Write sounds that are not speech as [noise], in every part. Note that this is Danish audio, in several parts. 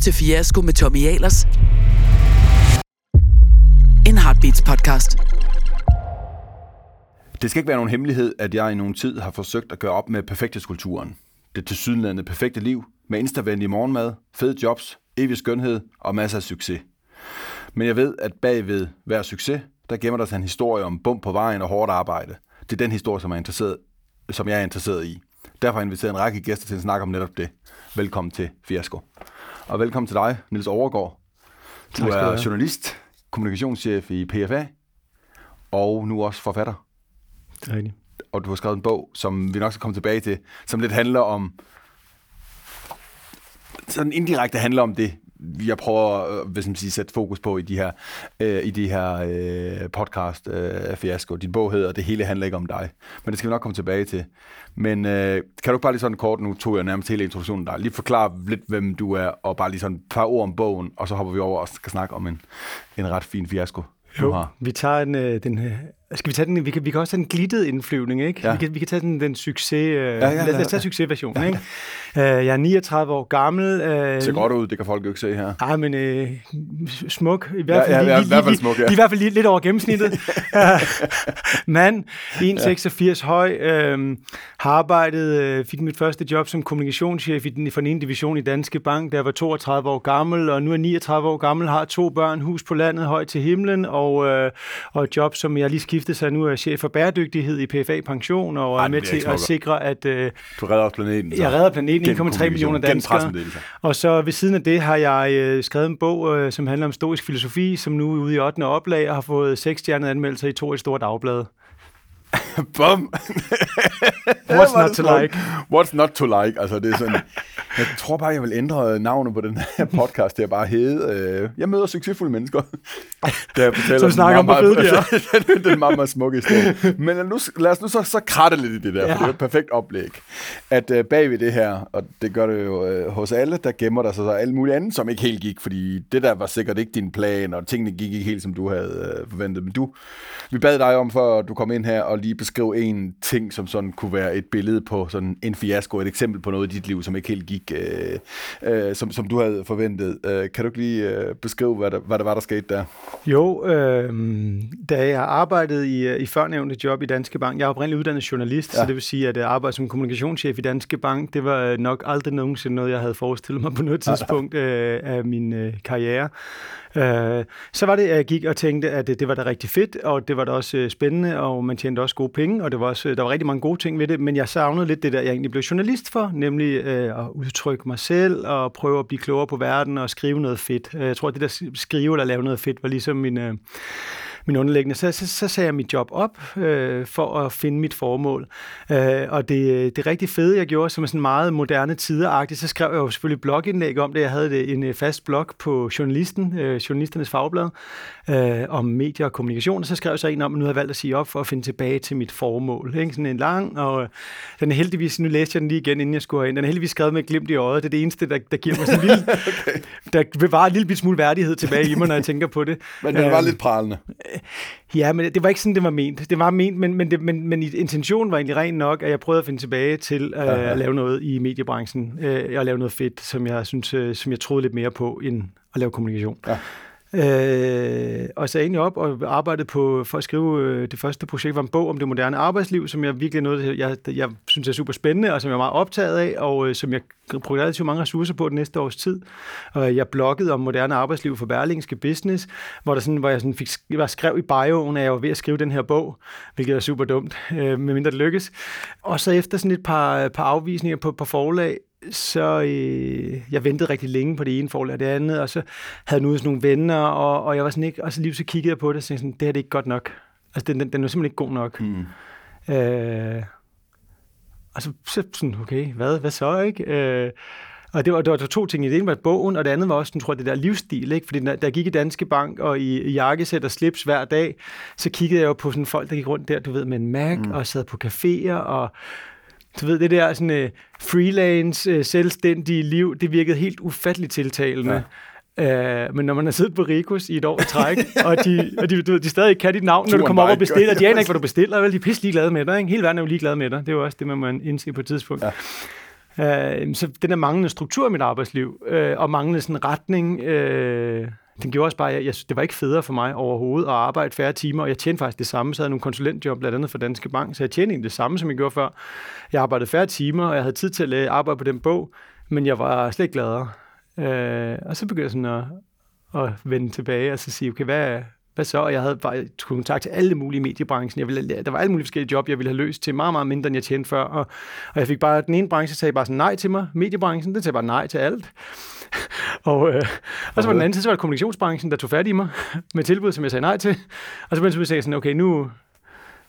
til Fiasko med Tommy Ahlers. En Heartbeats podcast. Det skal ikke være nogen hemmelighed, at jeg i nogen tid har forsøgt at gøre op med perfekthedskulturen. Det tilsyneladende perfekte liv med instavenlig morgenmad, fede jobs, evig skønhed og masser af succes. Men jeg ved, at bagved hver succes, der gemmer der sig en historie om bump på vejen og hårdt arbejde. Det er den historie, som, er interesseret, som jeg er interesseret i. Derfor har jeg inviteret en række gæster til at snakke om netop det. Velkommen til Fiasko. Og velkommen til dig, Nils Overgaard. Du Tak er journalist, kommunikationschef i PFA, og nu også forfatter. Det er rigtigt. Og du har skrevet en bog, som vi nok skal komme tilbage til, som lidt handler om, sådan indirekte handler om det, jeg prøver øh, hvis man siger, sætte fokus på i de her, øh, i de her øh, podcast øh, fiasko. Din bog hedder Det hele handler ikke om dig, men det skal vi nok komme tilbage til. Men øh, kan du bare lige sådan kort, nu tog jeg nærmest hele introduktionen der, lige forklare lidt, hvem du er, og bare lige sådan et par ord om bogen, og så hopper vi over og skal snakke om en, en ret fin fiasko, du Jo, har. vi tager en, øh, den, øh, skal vi tage den, vi kan, vi kan også tage en glittet indflyvning, ikke? Ja. Vi, kan, vi kan tage den, den succes, øh, ja, ja, ja, lad, lad ja, os tage ja. succesversionen, ikke? Øh, jeg er 39 år gammel. Øh, Det ser godt ud, det kan folk jo ikke se her. Ej, men øh, smuk. I hvert fald, Ja, ja, ja, lige, i hvert fald smuk, ja. lige, i hvert fald lige, lidt over gennemsnittet. [laughs] Mand, 1,86 høj, øh, har arbejdet, øh, fik mit første job som kommunikationschef i den, for den ene division i Danske Bank, da jeg var 32 år gammel, og nu er jeg 39 år gammel, har to børn, hus på landet, højt til himlen, og, øh, og et job, som jeg lige skiftede, så nu er chef for bæredygtighed i PFA Pension, og Ej, er med til at sikre, at øh, Du redder også planeten. så. jeg redder planeten, Gennem 1,3 millioner danskere. Og så ved siden af det har jeg øh, skrevet en bog, øh, som handler om stoisk filosofi, som nu er ude i 8. oplag og har fået seks stjernede anmeldelser i to et stort dagblad. [laughs] Bum! What's er not to like? What's not to like? Altså, det er sådan... Jeg tror bare, jeg vil ændre navnet på den her podcast. Det er bare hedde... Øh, jeg møder succesfulde mennesker. Jeg fortæller Som den snakker om, hvor fede de er. den, den meget, meget smukke historie. Men nu, lad os nu så, så kratte lidt i det der. Ja. for det er et perfekt oplæg. At øh, bagved det her, og det gør det jo øh, hos alle, der gemmer der sig så alt muligt andet, som ikke helt gik, fordi det der var sikkert ikke din plan, og tingene gik ikke helt, som du havde øh, forventet. Men du, vi bad dig om, før du kom ind her, og lige beskrive en ting, som sådan kunne være et billede på sådan en fiasko, et eksempel på noget i dit liv, som ikke helt gik, øh, øh, som, som du havde forventet. Øh, kan du ikke lige øh, beskrive, hvad der, hvad der var, der skete der? Jo, øh, da jeg arbejdede i, øh, i førnævnte job i Danske Bank, jeg er oprindeligt uddannet journalist, ja. Så det vil sige, at jeg arbejde som kommunikationschef i Danske Bank, det var øh, nok aldrig nogensinde noget, jeg havde forestillet mig på noget [laughs] tidspunkt øh, af min øh, karriere. Øh, så var det, at jeg gik og tænkte, at det, det var da rigtig fedt, og det var da også øh, spændende, og man tjente også gode penge, og det var også, øh, der var rigtig mange gode ting ved det, men jeg savnede lidt det der, jeg egentlig blev journalist for, nemlig øh, at udtrykke mig selv, og prøve at blive klogere på verden, og skrive noget fedt. Øh, jeg tror, at det der skrive eller lave noget fedt, var ligesom min... Øh, min underliggende, så, så, så sagde jeg mit job op øh, for at finde mit formål. Øh, og det, det rigtig fede, jeg gjorde, som er sådan meget moderne tideragtigt, så skrev jeg jo selvfølgelig blogindlæg om det. Jeg havde det, en øh, fast blog på Journalisten, øh, Journalisternes Fagblad, øh, om medier og kommunikation, og så skrev jeg så en om, at nu har jeg valgt at sige op for at finde tilbage til mit formål. Ikke? Sådan en lang, og øh, den er heldigvis, nu læste jeg den lige igen, inden jeg skulle ind, den er heldigvis skrevet med et glimt i øjet. Det er det eneste, der, der giver mig sådan en lille, [laughs] okay. der bevarer en lille smule værdighed tilbage i mig, når jeg tænker på det. Men det var Øhm, lidt pralende. [laughs] Ja, men det var ikke sådan, det var ment. Det var ment, men, men, det, men, men intentionen var egentlig ren nok, at jeg prøvede at finde tilbage til øh, at lave noget i mediebranchen. Øh, og lave noget fedt, som jeg, synes, øh, som jeg troede lidt mere på, end at lave kommunikation. Ja. Øh, og så egentlig op og arbejdede på, for at skrive øh, det første projekt var en bog om det moderne arbejdsliv, som jeg virkelig noget, jeg, jeg synes er super spændende, og som jeg er meget optaget af, og øh, som jeg brugte relativt mange ressourcer på den næste års tid. Og jeg bloggede om moderne arbejdsliv for Berlingske Business, hvor, der sådan, hvor jeg sådan fik, jeg var skrev i bioen, at jeg var ved at skrive den her bog, hvilket er super dumt, øh, medmindre det lykkes. Og så efter sådan et par, par afvisninger på, på forlag, så øh, jeg ventede rigtig længe på det ene forlag og det andet, og så havde jeg nu sådan nogle venner, og, og jeg var sådan ikke, og så lige så kiggede jeg på det, og tænkte sådan, det her det er ikke godt nok. Altså, den, den, den er simpelthen ikke god nok. Mm. Øh, og så, så sådan, okay, hvad, hvad så, ikke? Øh, og det var, det var to ting. Det ene var bogen, og det andet var også, sådan, tror jeg, det der livsstil. Ikke? Fordi da jeg gik i Danske Bank og i, i jakkesæt og slips hver dag, så kiggede jeg jo på sådan folk, der gik rundt der, du ved, med en Mac mm. og sad på caféer og du ved, det der sådan, uh, freelance, uh, selvstændige liv, det virkede helt ufatteligt tiltalende. Ja. Uh, men når man har siddet på Rikos i et år i træk, [laughs] og de, og de, du ved, de stadig ikke kan dit navn, når du kommer op og bestiller, de aner ikke, [laughs] hvad du bestiller, vel? de er pisse ligeglade med dig. Ikke? Hele verden er jo ligeglade med dig. Det er jo også det, man må indse på et tidspunkt. Ja. Øh, så den der manglende struktur i mit arbejdsliv, øh, og manglende sådan retning, øh, den gjorde også bare, at jeg, det var ikke federe for mig overhovedet at arbejde færre timer, og jeg tjente faktisk det samme, så jeg havde nogle konsulentjob, blandt andet for Danske Bank, så jeg tjente egentlig det samme, som jeg gjorde før. Jeg arbejdede færre timer, og jeg havde tid til at arbejde på den bog, men jeg var slet ikke gladere. Øh, og så begyndte jeg sådan at, at vende tilbage og så sige, okay, hvad, hvad så? Og jeg havde bare kontakt til alle mulige mediebranchen. Jeg ville, der var alle mulige forskellige job, jeg ville have løst til meget, meget mindre, end jeg tjente før. Og, og jeg fik bare, den ene branche sagde bare sådan nej til mig. Mediebranchen, den sagde bare nej til alt. [laughs] og, øh, og så var den anden side, så var det kommunikationsbranchen, der tog fat i mig med tilbud, som jeg sagde nej til. Og så begyndte jeg sådan, okay, nu,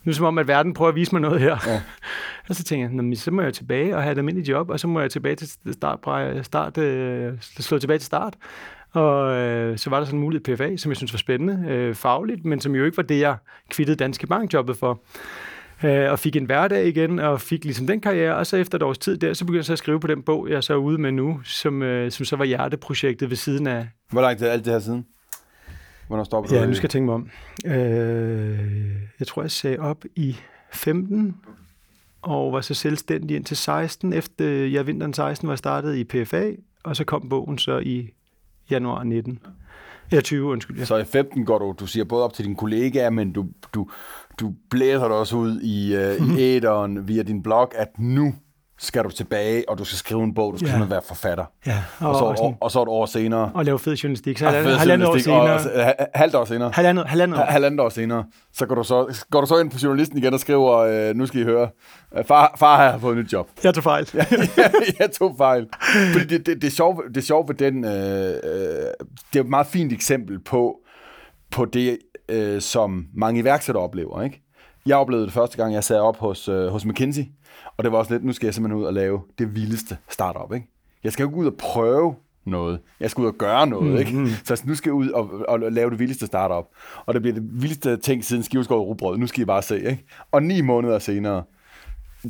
nu som om, at verden prøver at vise mig noget her. Ja. [laughs] og så tænkte jeg, så må jeg tilbage og have et almindeligt job, og så må jeg tilbage til start, start, øh, slå tilbage til start. Og øh, så var der sådan en mulighed PFA, som jeg synes var spændende øh, fagligt, men som jo ikke var det, jeg kvittede Danske Bankjobbet for. Øh, og fik en hverdag igen, og fik ligesom den karriere, og så efter et års tid der, så begyndte jeg så at skrive på den bog, jeg så er ude med nu, som, øh, som så var hjerteprojektet ved siden af. Hvor langt er alt det her siden? Hvornår stopper du? Ja, nu skal jeg tænke mig om. Øh, jeg tror, jeg sagde op i 15, og var så selvstændig indtil 16. Efter ja, vinteren 16 var jeg startet i PFA, og så kom bogen så i januar 19. Ja, 20, undskyld. Ja. Så i 15 går du, du siger både op til dine kollegaer, men du, du, du blæser dig også ud i, uh, i [laughs] æderen via din blog, at nu skal du tilbage, og du skal skrive en bog, du skal ja. være forfatter. Ja. Og, og, så, og, og så et år senere. Og lave fed journalistik. Så halvandet, halvandet år senere. Og, halvt år senere. Halvandet, halvandet år. Halvandet år senere. Så går du så, går du så ind på journalisten igen og skriver, øh, nu skal I høre, far, far har fået et nyt job. Jeg tog fejl. ja, [laughs] jeg tog fejl. Fordi det, det, det, er sjovt, det er sjovt ved den, øh, øh, det er et meget fint eksempel på, på det, øh, som mange iværksættere oplever, ikke? Jeg oplevede det første gang, jeg sad op hos, øh, hos McKinsey, og det var også lidt, nu skal jeg simpelthen ud og lave det vildeste startup, ikke? Jeg skal jo ud og prøve noget. Jeg skal ud og gøre noget, mm, ikke? Så nu skal jeg ud og, og, lave det vildeste startup. Og det bliver det vildeste ting siden skiveskåret rugbrød. Nu skal I bare se, ikke? Og ni måneder senere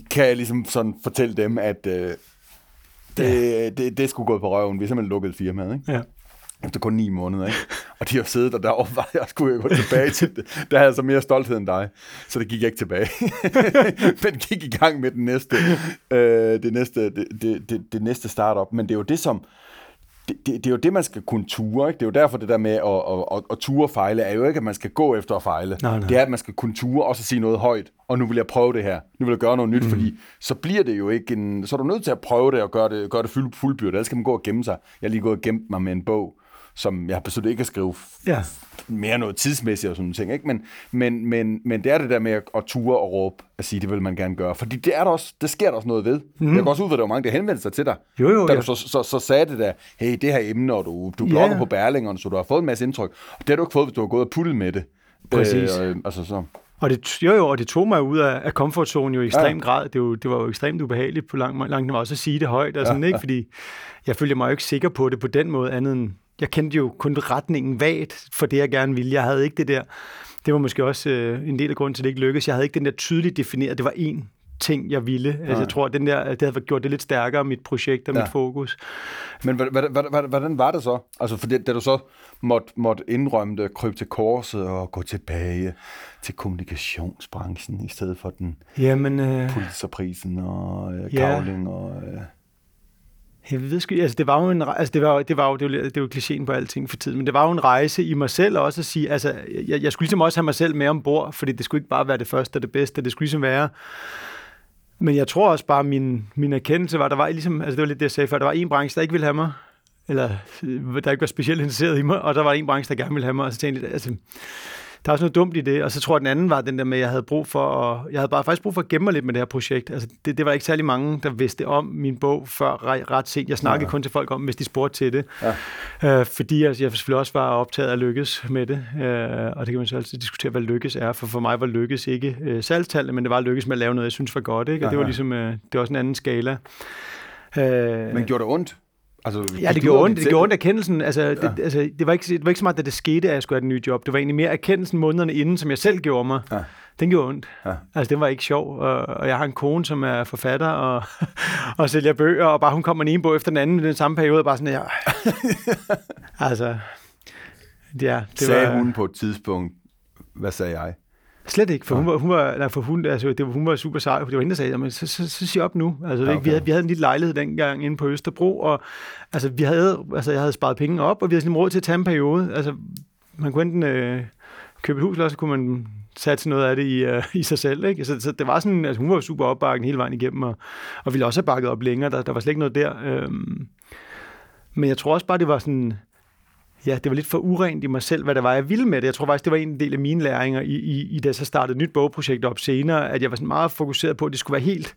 kan jeg ligesom sådan fortælle dem, at øh, det, ja. det, det, det skulle gå på røven. Vi har simpelthen lukket firmaet, ikke? Ja efter kun ni måneder, ikke? Og de har siddet der derovre, [laughs] jeg skulle jeg gå tilbage til det. Der havde jeg så mere stolthed end dig, så det gik jeg ikke tilbage. [laughs] Men gik i gang med den næste, øh, det, næste, det, det, det, det næste startup. Men det er jo det, som, det, det, det er jo det, man skal kunne ture. Ikke? Det er jo derfor, det der med at, at, at, at ture og fejle, er jo ikke, at man skal gå efter at fejle. Nej, nej. Det er, at man skal kunne ture og så sige noget højt. Og nu vil jeg prøve det her. Nu vil jeg gøre noget nyt, mm. fordi så bliver det jo ikke en... Så er du nødt til at prøve det og gøre det, gøre det fuld, fuldbyrdet. Ellers skal man gå og gemme sig. Jeg har lige gået og gemt mig med en bog som jeg har besluttet ikke at skrive ja. mere noget tidsmæssigt og sådan nogle ting. Ikke? Men, men, men, men det er det der med at, at ture og råbe at sige, det vil man gerne gøre. Fordi det, er der også, det sker der også noget ved. Mm. Jeg går også ud, at der var mange, der henvendte sig til dig. Jo, jo, da du så, så, så sagde det der, hey, det her emne, og du, du blogger ja. på Berlingeren, så du har fået en masse indtryk. Og det har du ikke fået, hvis du har gået og puttet med det. Præcis. Øh, altså så. Og det, jo, jo, og det tog mig ud af, af comfortzonen jo i ekstrem ja. grad. Det, jo, det var jo ekstremt ubehageligt på langt, langt også at sige det højt, og sådan, ja, ikke? fordi jeg følte mig jo ikke sikker på det på den måde, andet end jeg kendte jo kun retningen vagt for det, jeg gerne ville. Jeg havde ikke det der, det var måske også øh, en del af grunden til, at det ikke lykkedes. Jeg havde ikke den der tydeligt defineret, det var én ting, jeg ville. Altså, jeg tror, at den der, det havde gjort det lidt stærkere, mit projekt og ja. mit fokus. Men hvordan var det så? Altså, for det, da du så måtte, måtte indrømme det, krybe til korset og gå tilbage til kommunikationsbranchen, i stedet for den Jamen, øh, Pulitzerprisen og øh, Kavling ja. og... Øh, jeg ved sgu, altså det var jo en, altså det var, det var jo, det var, det var klichéen på alting for tiden, men det var jo en rejse i mig selv også at sige, altså jeg, jeg skulle ligesom også have mig selv med ombord, fordi det skulle ikke bare være det første og det bedste, det skulle ligesom være, men jeg tror også bare, min, min erkendelse var, der var ligesom, altså det var lidt det, jeg sagde før, der var en branche, der ikke ville have mig, eller der ikke var specielt interesseret i mig, og der var en branche, der gerne ville have mig, og så tænkte jeg, altså, der er også noget dumt i det. Og så tror jeg, den anden var den der med, at jeg havde brug for at, jeg havde bare faktisk brug for at gemme mig lidt med det her projekt. Altså, det, det var ikke særlig mange, der vidste om min bog før ret, ret sent. Jeg snakkede ja. kun til folk om, hvis de spurgte til det. Ja. Øh, fordi altså, jeg selvfølgelig også var optaget af lykkes med det. Øh, og det kan man så altid diskutere, hvad lykkes er. For for mig var lykkes ikke øh, salgstallet, men det var lykkes med at lave noget, jeg synes var godt. Ikke? Og ja, det var ligesom, øh, det var også en anden skala. Øh, men gjorde det ondt? Altså, ja, det gjorde ondt. Det gjorde ondt erkendelsen. Altså, ja. det, altså, det, var ikke, det var ikke så meget, da det skete, at jeg skulle have den nye job. Det var egentlig mere erkendelsen månederne inden, som jeg selv gjorde mig. Ja. Den gjorde ondt. Ja. Altså, det var ikke sjov. Og, og jeg har en kone, som er forfatter og, [laughs] og sælger bøger, og bare hun kommer en ene bog efter den anden i den samme periode, og bare sådan, ja. [laughs] altså, ja. Det sagde var, hun på et tidspunkt, hvad sagde jeg? Slet ikke, for hun var, hun var, nej, for hun, altså, det var, hun var super sej, for det var hende, der sagde, jamen, så, så, så sig op nu. Altså, okay. vi, havde, vi havde en lille lejlighed dengang inde på Østerbro, og altså, vi havde, altså, jeg havde sparet penge op, og vi havde sådan råd til at tage en periode. Altså, man kunne enten øh, købe et hus, eller så kunne man satse noget af det i, øh, i sig selv. Ikke? Så, så det var sådan, altså, hun var super opbakken hele vejen igennem, og, og ville også have bakket op længere. Der, der var slet ikke noget der. Øhm, men jeg tror også bare, det var sådan ja, det var lidt for urent i mig selv, hvad det var, jeg ville med det. Jeg tror faktisk, det var en del af mine læringer i, i, i det, så startede et nyt bogprojekt op senere, at jeg var sådan meget fokuseret på, at det skulle være helt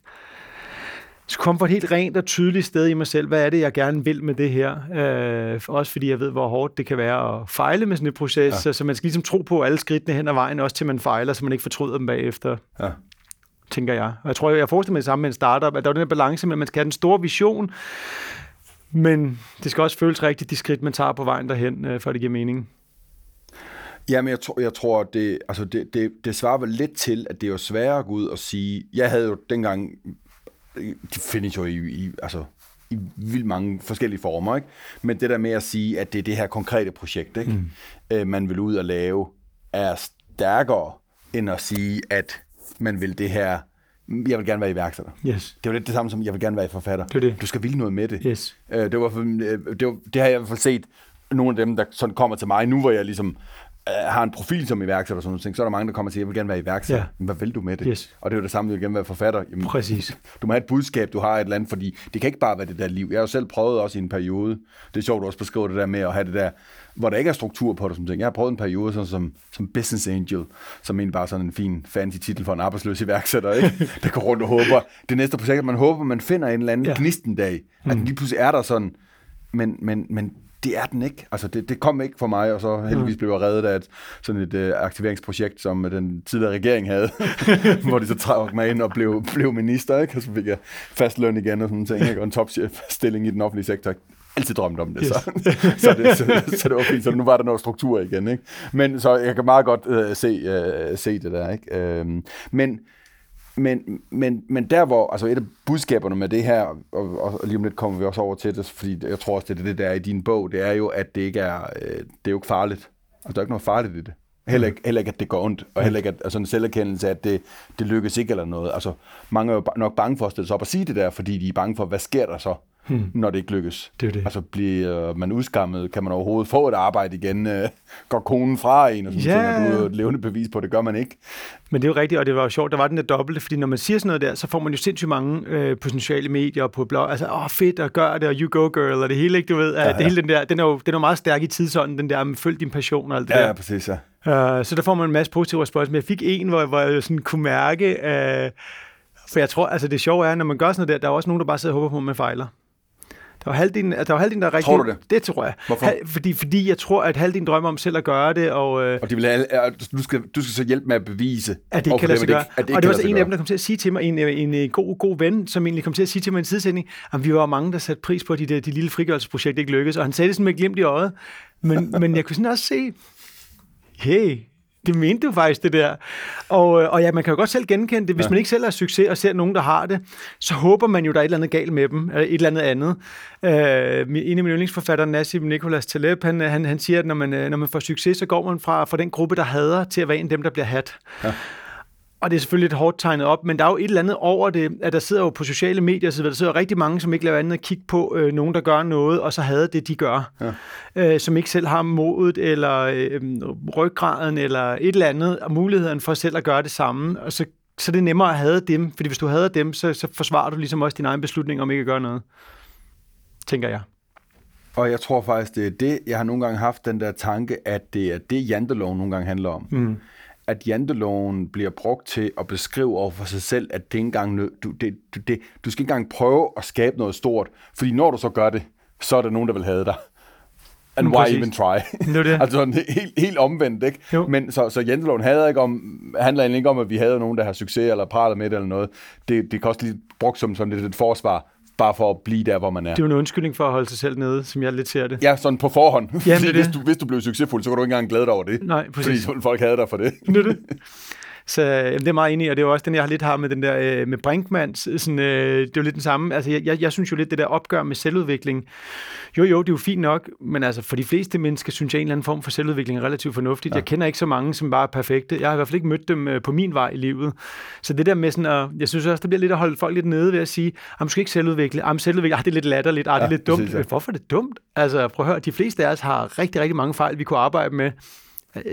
skulle komme fra et helt rent og tydeligt sted i mig selv. Hvad er det, jeg gerne vil med det her? Øh, også fordi jeg ved, hvor hårdt det kan være at fejle med sådan et proces. Ja. Så, så man skal ligesom tro på alle skridtene hen ad vejen, også til man fejler, så man ikke fortryder dem bagefter. Ja. Tænker jeg. Og jeg tror, jeg forestiller mig det samme med en startup, at der er den her balance med, at man skal have den store vision, men det skal også føles rigtigt, de skridt, man tager på vejen derhen, øh, for at det giver mening. Jamen, jeg tror, jeg tror det, altså det, det, det svarer vel lidt til, at det er jo sværere at gå ud og sige, jeg havde jo dengang, det findes jo i, i, altså, i vildt mange forskellige former, ikke? men det der med at sige, at det er det her konkrete projekt, ikke? Mm. Øh, man vil ud og lave, er stærkere, end at sige, at man vil det her jeg vil gerne være iværksætter. Yes. Det var lidt det samme som, jeg vil gerne være forfatter. Det det. Du skal ville noget med det. Yes. Øh, det, var, øh, det, var, det har jeg i hvert fald set nogle af dem, der sådan kommer til mig nu, hvor jeg ligesom øh, har en profil som iværksætter og sådan noget, så er der mange, der kommer og siger, jeg vil gerne være iværksætter. Ja. Men hvad vil du med det? Yes. Og det er jo det samme, jeg vil gerne være forfatter. Jamen, Præcis. Du må have et budskab, du har et eller andet, fordi det kan ikke bare være det der liv. Jeg har jo selv prøvet også i en periode, det er sjovt at også beskrive det der med at have det der, hvor der ikke er struktur på det, som ting. Jeg har prøvet en periode sådan som, som Business Angel, som egentlig bare sådan en fin fancy titel for en arbejdsløs iværksætter, ikke? [laughs] der går rundt og håber. Det næste projekt, man håber, man finder en eller anden ja. gnistendag, at mm. lige pludselig er der sådan, men, men, men det er den ikke. Altså, det, det kom ikke for mig, og så heldigvis blev jeg reddet af et, sådan et uh, aktiveringsprojekt, som den tidligere regering havde, [laughs] hvor de så trak mig ind og blev, blev minister, ikke? og så fik jeg fast løn igen og sådan ting, ikke? og en topchef-stilling i den offentlige sektor altid drømt om det, yes. så, [laughs] så, det, så, så det var fint, så nu var der noget struktur igen. Ikke? Men så jeg kan meget godt uh, se, uh, se det der. Ikke? Uh, men, men, men, men der hvor, altså et af budskaberne med det her, og, og lige om lidt kommer vi også over til det, fordi jeg tror også, det er det, der er i din bog, det er jo, at det ikke er, uh, det er jo ikke farligt. Altså, der er ikke noget farligt i det. Heller ikke, heller ikke, at det går ondt, og heller ikke at, altså en selverkendelse, at det, det lykkes ikke eller noget. Altså, mange er jo nok bange for at stille sig op og sige det der, fordi de er bange for, hvad sker der så? Hmm. når det ikke lykkes. Det er det. Altså bliver man udskammet, kan man overhovedet få et arbejde igen, øh, går konen fra en, og sådan yeah. ting, og du er et levende bevis på, det gør man ikke. Men det er jo rigtigt, og det var jo sjovt, der var den der dobbelte, fordi når man siger sådan noget der, så får man jo sindssygt mange øh, på sociale medier og på blog, altså, åh fedt, og gør det, og you go girl, og det hele, ikke, du ved, ja, ja. det hele den der, den er jo den er meget stærk i tidsånden, den der, følg din passion og alt det ja, der. Ja, præcis, ja. Uh, så der får man en masse positive respons, men jeg fik en, hvor, hvor jeg sådan kunne mærke, uh, for jeg tror, altså det sjove er, når man gør sådan noget der, der er også nogen, der bare sidder og håber på, at man fejler. Der var halvdelen, der var halvdelen, der er rigtig... Tror du det? Det tror jeg. Hvorfor? Hal, fordi, fordi jeg tror, at halvdelen drømmer om selv at gøre det, og... Øh, og de vil have, du, skal, du skal så hjælpe med at bevise... At det ikke kan lade sig gøre. At det og det var så en af dem, der kom til at sige til mig, en, en, en god, god ven, som egentlig kom til at sige til mig i en tidssætning, at vi var mange, der satte pris på, at de, de, de lille frigørelsesprojekt ikke lykkedes. Og han sagde det sådan med glimt i øjet. Men, men jeg kunne sådan også se, hey, [laughs] det mente du faktisk, det der. Og, øh, og ja, man kan jo godt selv genkende det. Hvis ja. man ikke selv har succes og ser nogen, der har det, så håber man jo, der er et eller andet galt med dem, eller et eller andet andet. Uh, en af mine yndlingsforfattere, Nassim Nicholas Taleb, han, han, han siger, at når man, øh, når man får succes, så går man fra, fra den gruppe, der hader, til at være en af dem, der bliver hat. Ja. Og det er selvfølgelig lidt hårdt tegnet op, men der er jo et eller andet over det, at der sidder jo på sociale medier, så der sidder rigtig mange, som ikke laver andet at kigge på øh, nogen, der gør noget, og så havde det, de gør. Ja. Øh, som ikke selv har modet, eller øh, ryggraden, eller et eller andet, og muligheden for selv at gøre det samme. Og så, så det er nemmere at have dem, fordi hvis du hader dem, så, så forsvarer du ligesom også din egen beslutning om ikke at gøre noget. Tænker jeg. Og jeg tror faktisk, det er det, jeg har nogle gange haft den der tanke, at det er det, janteloven nogle gange handler om. Mm at janteloven bliver brugt til at beskrive over for sig selv, at det engang, du, det, du, det, du skal ikke engang prøve at skabe noget stort, fordi når du så gør det, så er der nogen, der vil have dig. And why Præcis. even try? Det det. [laughs] altså helt, helt omvendt, ikke? Jo. Men så, så janteloven havde ikke om, handler egentlig ikke om, at vi havde nogen, der har succes eller prater med det eller noget. Det, det kan også lige brugt som, som lidt et forsvar bare for at blive der, hvor man er. Det er jo en undskyldning for at holde sig selv nede, som jeg lidt ser det. Ja, sådan på forhånd. Jamen, det hvis, du, hvis du blev succesfuld, så kunne du ikke engang glæde dig over det. Nej, præcis. Fordi folk havde dig for det. det, det. [laughs] Så jamen, det er meget enig i, og det er jo også den, jeg har lidt har med den der øh, med Brinkmans. Sådan, øh, det er jo lidt den samme. Altså, jeg, jeg, jeg synes jo lidt, det der opgør med selvudvikling, jo jo, det er jo fint nok, men altså for de fleste mennesker synes jeg, en eller anden form for selvudvikling er relativt fornuftigt. Ja. Jeg kender ikke så mange, som bare er perfekte. Jeg har i hvert fald ikke mødt dem øh, på min vej i livet. Så det der med sådan at, jeg synes også, der bliver lidt at holde folk lidt nede ved at sige, at måske ikke selvudvikle. Am selvudvikle, ah, det er lidt latterligt, ah, det er lidt dumt. præcis, ja. Hvorfor er det dumt? Altså prøv at høre, de fleste af os har rigtig, rigtig mange fejl, vi kunne arbejde med.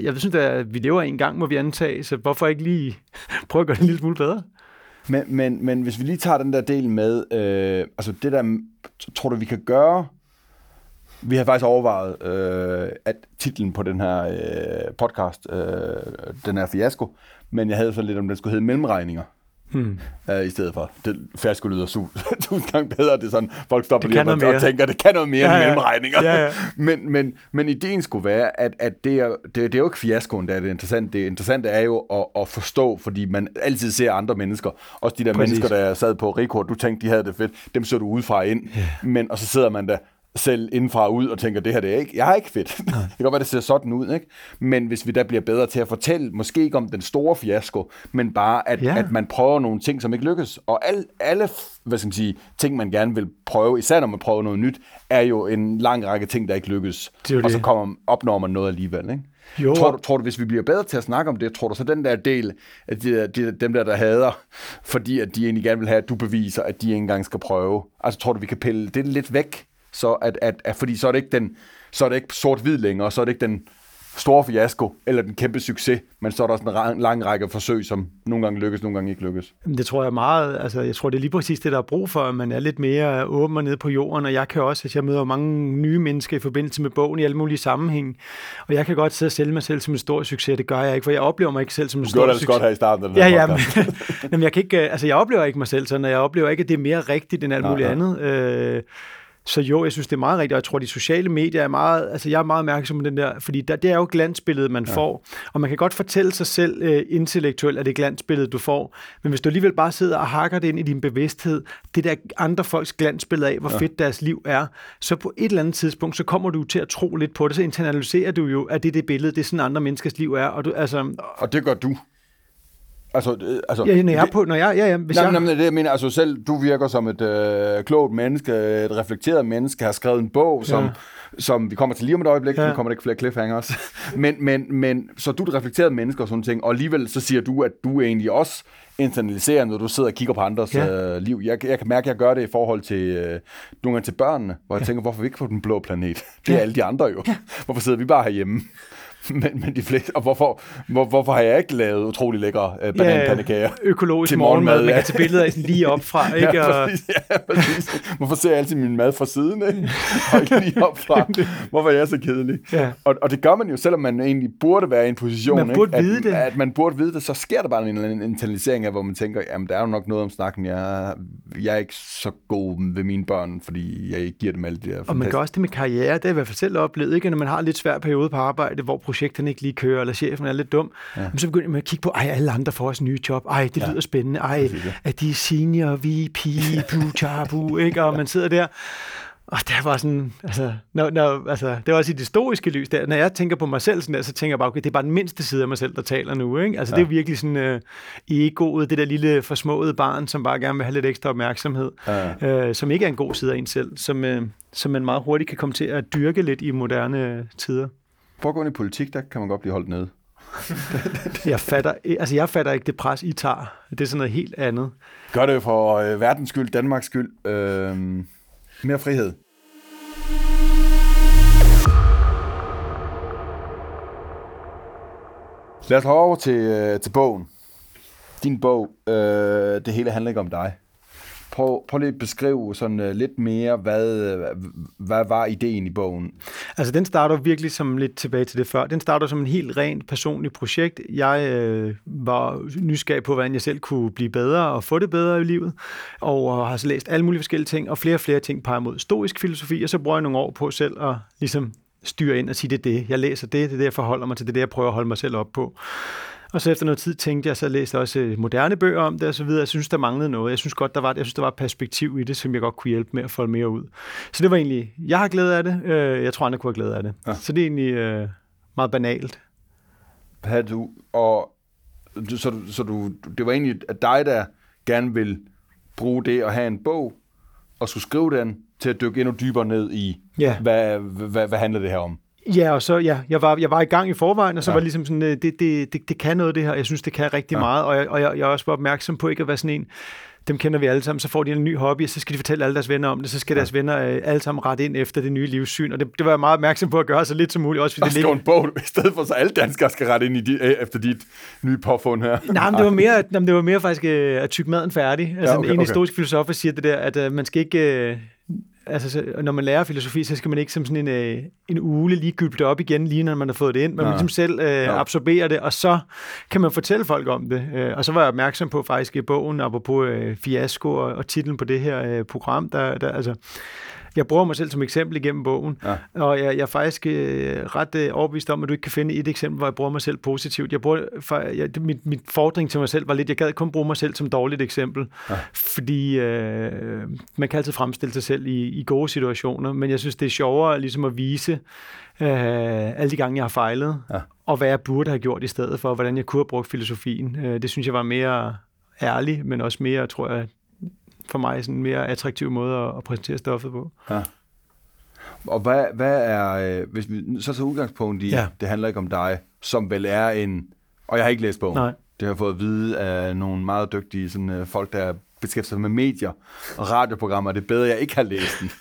Jeg synes, at vi lever en gang, må vi antage, så hvorfor ikke lige [laughs] prøve at gøre det en lille smule bedre? Men, men, men hvis vi lige tager den der del med, øh, altså det der, tror du, vi kan gøre, vi har faktisk overvejet, øh, at titlen på den her øh, podcast, øh, den er fiasko, men jeg havde så lidt, om den skulle hedde mellemregninger. Hmm. Uh, i stedet for. Det fiasko lyder su- [laughs] tusind gange bedre. Det er sådan, folk stopper Det lige og, tænker, det kan noget mere Ja, end ja. mellemregninger. Ja, ja. [laughs] men, men, men ideen skulle være, at, at det, er, det, det er jo ikke fiaskoen, der er det interessante. Det interessante er jo at, at forstå, fordi man altid ser andre mennesker. Også de der Præcis. mennesker, der sad på Rikord, du tænkte, de havde det fedt. Dem så du udefra ind. Yeah. Men, og så sidder man der selv indenfra og ud og tænker, det her det er ikke, jeg har ikke fedt. [laughs] det kan godt være, det ser sådan ud, ikke? Men hvis vi der bliver bedre til at fortælle, måske ikke om den store fiasko, men bare, at, Ja. at man prøver nogle ting, som ikke lykkes. Og alle, alle hvad skal man sige, ting, man gerne vil prøve, især når man prøver noget nyt, er jo en lang række ting, der ikke lykkes. Det og så det. kommer, opnår man noget alligevel, ikke? Jo. Tror, du, tror du, hvis vi bliver bedre til at snakke om det, tror du så den der del af de, de, dem der, der hader, fordi at de egentlig gerne vil have, at du beviser, at de ikke engang skal prøve? Altså tror du, vi kan pille det lidt væk? Så at, at, at, fordi så er det ikke den, så er det ikke sort-hvid længere, så er det ikke den store fiasko, eller den kæmpe succes, men så er der også en ra- lang række forsøg, som nogle gange lykkes, nogle gange ikke lykkes. Det tror jeg meget, altså jeg tror, det er lige præcis det, der er brug for, at man er lidt mere åben og nede på jorden, og jeg kan også, at jeg møder mange nye mennesker i forbindelse med bogen i alle mulige sammenhæng, og jeg kan godt sidde og sælge mig selv som en stor succes, det gør jeg ikke, for jeg oplever mig ikke selv som en Du stor gjorde det altså succes. godt her i starten den Ja, ja, men, [laughs] jamen, jeg kan ikke, øh, altså jeg oplever ikke mig selv sådan, og jeg oplever ikke, at det er mere rigtigt end alt Nej, muligt nej. andet. Øh, så jo, jeg synes, det er meget rigtigt, og jeg tror, de sociale medier er meget, altså jeg er meget opmærksom på den der, fordi der, det er jo glansbilledet, man ja. får, og man kan godt fortælle sig selv øh, intellektuelt, at det er glansbillede, du får, men hvis du alligevel bare sidder og hakker det ind i din bevidsthed, det der andre folks glansbillede af, hvor ja. fedt deres liv er, så på et eller andet tidspunkt, så kommer du til at tro lidt på det, så internaliserer du jo, at det er det billede, det er sådan andre menneskers liv er, og du, altså, Og det gør du. Altså, øh, altså, ja, når jeg er på, når jeg, ja, ja, hvis Nej, jeg, nej, det jeg mener, altså selv du virker som et øh, klogt menneske, et reflekteret menneske, har skrevet en bog, som, Ja. som vi kommer til lige om et øjeblik, ja. Ja. nu kommer der ikke flere cliffhangers, [laughs] men, men, men så du er et reflekteret menneske og sådan ting, og alligevel så siger du, at du egentlig også internaliserer, når du sidder og kigger på andres Ja. ja. øh, liv. Jeg, jeg kan mærke, at jeg gør det i forhold til øh, nogle gange til børnene, hvor jeg tænker, hvorfor vi ikke på den blå planet? Det er Ja. alle de andre jo. Hvorfor sidder vi bare herhjemme? [laughs] Men, men de fleste, og hvorfor, hvor, hvorfor har jeg ikke lavet utrolig lækre øh, bananpandekager? økologisk til morgenmad, morgenmad, man ja. kan [laughs] tage billeder af sådan lige op fra, ikke? Ja, præcis, ja, præcis. Hvorfor ser jeg altid min mad fra siden, ikke? [laughs] Og ikke lige op fra. Hvorfor er jeg så kedelig? Ja. Og, og det gør man jo, selvom man egentlig burde være i en position, Man burde ikke? vide at, det. At man burde vide det, så sker der bare en eller anden internalisering af, hvor man tænker, jamen der er jo nok noget om snakken, jeg, jeg er ikke så god ved mine børn, fordi jeg ikke giver dem alt det der. og man gør også det med karriere, det har jeg i hvert fald selv oplevet, ikke? når man har en lidt svær periode på arbejde, hvor projekterne ikke lige kører, eller chefen er lidt dum, ja. så begynder man at kigge på, ej, alle andre får også nye job, ej, det lyder spændende, ej, at de er senior, VP, bu, [laughs] chabu, ikke? og man sidder der, og der var sådan, altså, når, når, altså, det var også i det historiske lys der. Når jeg tænker på mig selv sådan der, så tænker jeg bare, okay, det er bare den mindste side af mig selv, der taler nu. Ikke? Altså, ja. det er virkelig sådan øh, egoet, det der lille forsmåede barn, som bare gerne vil have lidt ekstra opmærksomhed, ja. øh, som ikke er en god side af en selv, som, øh, som man meget hurtigt kan komme til at dyrke lidt i moderne tider. I politik, der kan man godt blive holdt nede. [laughs] Jeg fatter, altså, jeg fatter ikke det pres, I tager. Det er sådan noget helt andet. Gør det for øh, verdens skyld, Danmarks skyld. Øh, mere frihed. Lad os hoppe over til, øh, til bogen. Din bog, øh, det hele handler ikke om dig. Prøv, prøv lige at beskrive sådan øh, lidt mere, hvad, øh, hvad var ideen i bogen? Altså, den starter virkelig som lidt tilbage til det før. Den starter som en helt rent personligt projekt. Jeg øh, var nysgerrig på, hvordan jeg selv kunne blive bedre og få det bedre i livet, og øh, har så læst alle mulige forskellige ting, og flere og flere ting peger mod stoisk filosofi, og så bruger jeg nogle år på selv at ligesom styre ind og sige, det er det. Jeg læser det, det er det, jeg forholder mig til, det er det, jeg prøver at holde mig selv op på. Og så efter noget tid tænkte jeg, så jeg læste også øh, moderne bøger om det og så videre. Jeg synes, der manglede noget. Jeg synes godt, der var, jeg synes, der var et perspektiv i det, som jeg godt kunne hjælpe med at folde mere ud. Så det var egentlig, jeg har glæde af det. Øh, Jeg tror, andre kunne have glæde af det. Ja. Så det er egentlig øh, meget banalt. Havde du, og så, du- så du, det var egentlig at dig, der gerne vil bruge det at have en bog, og skulle skrive den, til at dykke endnu dybere ned i, Ja. hvad, hvad, hvad handler det her om? Ja, og så, ja, jeg var, jeg var i gang i forvejen, og så Ja. var det ligesom sådan, øh, det, det, det, det kan noget det her, jeg synes, det kan rigtig Ja. meget, og, jeg, og jeg, jeg er også bare opmærksom på ikke at være sådan en, dem kender vi alle sammen, så får de en ny hobby, og så skal de fortælle alle deres venner om det, så skal ja. deres venner øh, alle sammen rette ind efter det nye livssyn, og det, det var jeg meget opmærksom på at gøre så lidt som muligt, også fordi Og det ligger... en bog, i stedet for så alle danskere skal rette ind i di, øh, efter dit nye påfund her. Nej, men det var mere, nej, det var mere faktisk øh, at tykke maden færdig. Altså, Ja, okay, en okay. historisk filosof der siger det der, at øh, man skal ikke... Øh, altså, så, når man lærer filosofi, så skal man ikke som sådan en, øh, en ule lige gylpe det op igen, lige når man har fået det ind. Man Nej. må ligesom selv øh, absorbere det, og så kan man fortælle folk om det. Øh, og så var jeg opmærksom på faktisk i bogen, apropos øh, fiasko og, og titlen på det her øh, program, der, der altså... Jeg bruger mig selv som eksempel igennem bogen, Ja. og jeg, jeg er faktisk øh, ret øh, overbevist om, at du ikke kan finde et eksempel, hvor jeg bruger mig selv positivt. Jeg bruger, for, jeg, mit, mit fordring til mig selv var lidt, jeg gad kun bruge mig selv som dårligt eksempel, ja. fordi øh, man kan altid fremstille sig selv i, i gode situationer, men jeg synes, det er sjovere ligesom at vise øh, alle de gange, jeg har fejlet, Ja. og hvad jeg burde have gjort i stedet for, hvordan jeg kunne have brugt filosofien. Øh, det synes jeg var mere ærlig, men også mere, tror jeg, for mig sådan en mere attraktiv måde at, at præsentere stoffet på. Og hvad, hvad er, øh, hvis vi så tager udgangspunkt i, ja. Ja. det handler ikke om dig, som vel er en, og jeg har ikke læst bogen, Nej. det har jeg fået at vide af nogle meget dygtige sådan, øh, folk, der beskæftiger sig med medier og radioprogrammer, det er bedre, jeg ikke har læst den,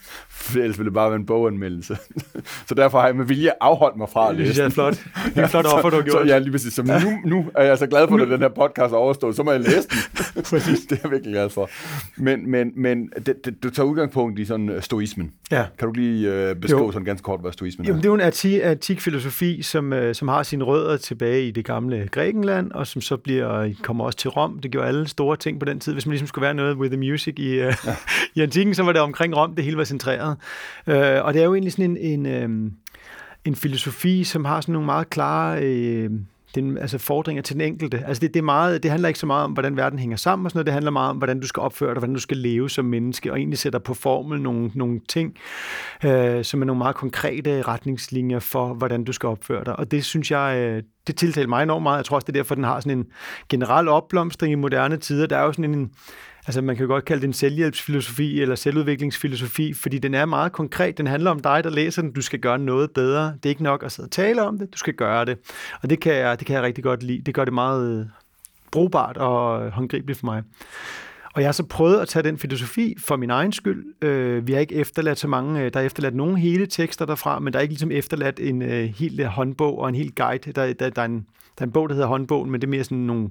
[laughs] ellers ville det bare være en boganmeldelse. [laughs] så derfor har jeg med vilje afholdt mig fra at Det læse jeg er flot. [laughs] Det er flot offer, du har gjort. så ja, lige præcis. Så nu, nu er jeg så glad for, at den her podcast er overstået, så må jeg læse den. præcis. Det er jeg virkelig glad for. Men, men, men det, det, du tager udgangspunkt i sådan øh, stoismen. Ja. Kan du lige øh, beskrive Jo. sådan ganske kort, hvad stoismen Jamen, er? det er jo en anti- antik filosofi, som, øh, som har sine rødder tilbage i det gamle Grækenland, og som så bliver, kommer også til Rom. Det gjorde alle store ting på den tid. Hvis man ligesom skulle være noget with the music i, øh, ja. i antikken, så var det omkring Rom, det hele var centreret. Øh, og det er jo egentlig sådan en, en, øh, en filosofi, som har sådan nogle meget klare... Øh, den, altså fordringer til den enkelte. Altså det, det, er meget, det handler ikke så meget om, hvordan verden hænger sammen og sådan noget. Det handler meget om, hvordan du skal opføre dig, hvordan du skal leve som menneske, og egentlig sætter på formel nogle, nogle ting, øh, som er nogle meget konkrete retningslinjer for, hvordan du skal opføre dig. Og det synes jeg, øh, det tiltaler mig enormt meget. Jeg tror også, det er derfor, den har sådan en generel opblomstring i moderne tider. Der er jo sådan en, altså man kan jo godt kalde det en selvhjælpsfilosofi eller selvudviklingsfilosofi, fordi den er meget konkret. Den handler om dig, der læser den. Du skal gøre noget bedre. Det er ikke nok at sidde og tale om det. Du skal gøre det. Og det kan jeg, det kan jeg rigtig godt lide. Det gør det meget øh, brugbart og øh, håndgribeligt for mig. Og jeg har så prøvet at tage den filosofi for min egen skyld. Øh, vi har ikke efterladt så mange, øh, der er efterladt nogle hele tekster derfra, men der er ikke ligesom efterladt en øh, hel håndbog og en hel guide. Der, der, der, er en, der er en bog, der hedder håndbogen, men det er mere sådan nogle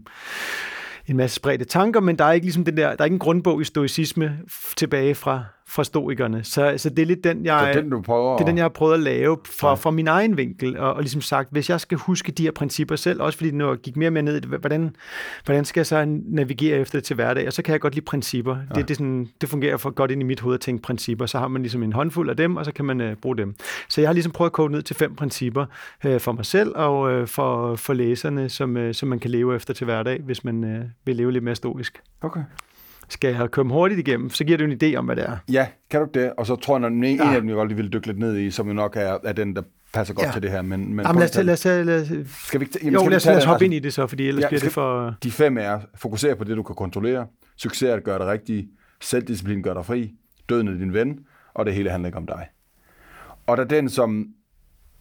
en masse spredte tanker, men der er ikke ligesom den der, der er ikke en grundbog i stoicisme tilbage fra, fra stoikerne. Så, så det er lidt den, jeg... Det er den, du prøver Det er den, jeg har prøvet at lave fra, Ja. fra min egen vinkel, og, og ligesom sagt, hvis jeg skal huske de her principper selv, også fordi nu gik mere og mere ned i det, hvordan, hvordan skal jeg så navigere efter det til hverdag, og så kan jeg godt lide principper. Ja. Det, det, sådan, det fungerer for godt ind i mit hoved at tænke principper, så har man ligesom en håndfuld af dem, og så kan man øh, bruge dem. Så jeg har ligesom prøvet at kode ned til fem principper øh, for mig selv og øh, for, for læserne, som, øh, som man kan leve efter til hverdag, hvis man øh, vil leve lidt mere stoisk. Okay. Skal jeg komme hurtigt igennem, så giver det en idé om, hvad det er. Ja, kan du det? Og så tror jeg, at en, Ja. en af dem, jeg godt lige vil dykke lidt ned i, som jo nok er, er den, der passer godt Ja. til det her. Men, men Jamen, lad os, lad os, lad os, skal vi ikke, jamen, jo, skal lad os, lad os hoppe Altså, ind i det så, fordi ellers Ja, bliver det for... De fem er, fokusere på det, du kan kontrollere. Succes er at gøre det rigtige. Selvdisciplin gør dig fri. Døden er din ven. Og det hele handler ikke om dig. Og der den, som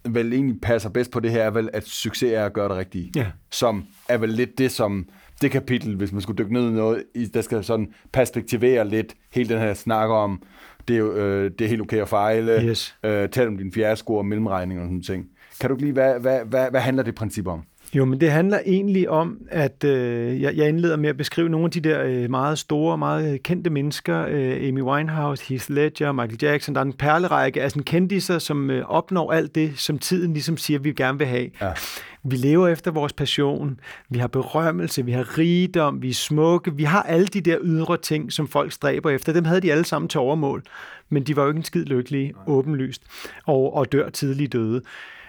vel egentlig passer bedst på det her, er vel, at succes er at gøre det rigtige. Ja. Som er vel lidt det, som det kapitel, hvis man skulle dykke ned i noget, der skal sådan perspektivere lidt hele den her snak om, det er, jo, øh, det er helt okay at fejle, Yes. øh, tal om din fiasko og mellemregning og sådan ting. Kan du lige, hvad, hvad, hvad, hvad handler det princip om? Jo, men det handler egentlig om, at øh, jeg, jeg indleder med at beskrive nogle af de der øh, meget store, meget kendte mennesker. Øh, Amy Winehouse, Heath Ledger, Michael Jackson. Der er en perlerække af sådan kendiser, som øh, opnår alt det, som tiden ligesom siger, vi gerne vil have. Ja. Vi lever efter vores passion. Vi har berømmelse, vi har rigdom, vi er smukke. Vi har alle de der ydre ting, som folk stræber efter. Dem havde de alle sammen til overmål. Men de var jo ikke en skid lykkelige, åbenlyst, og, og dør tidligt døde.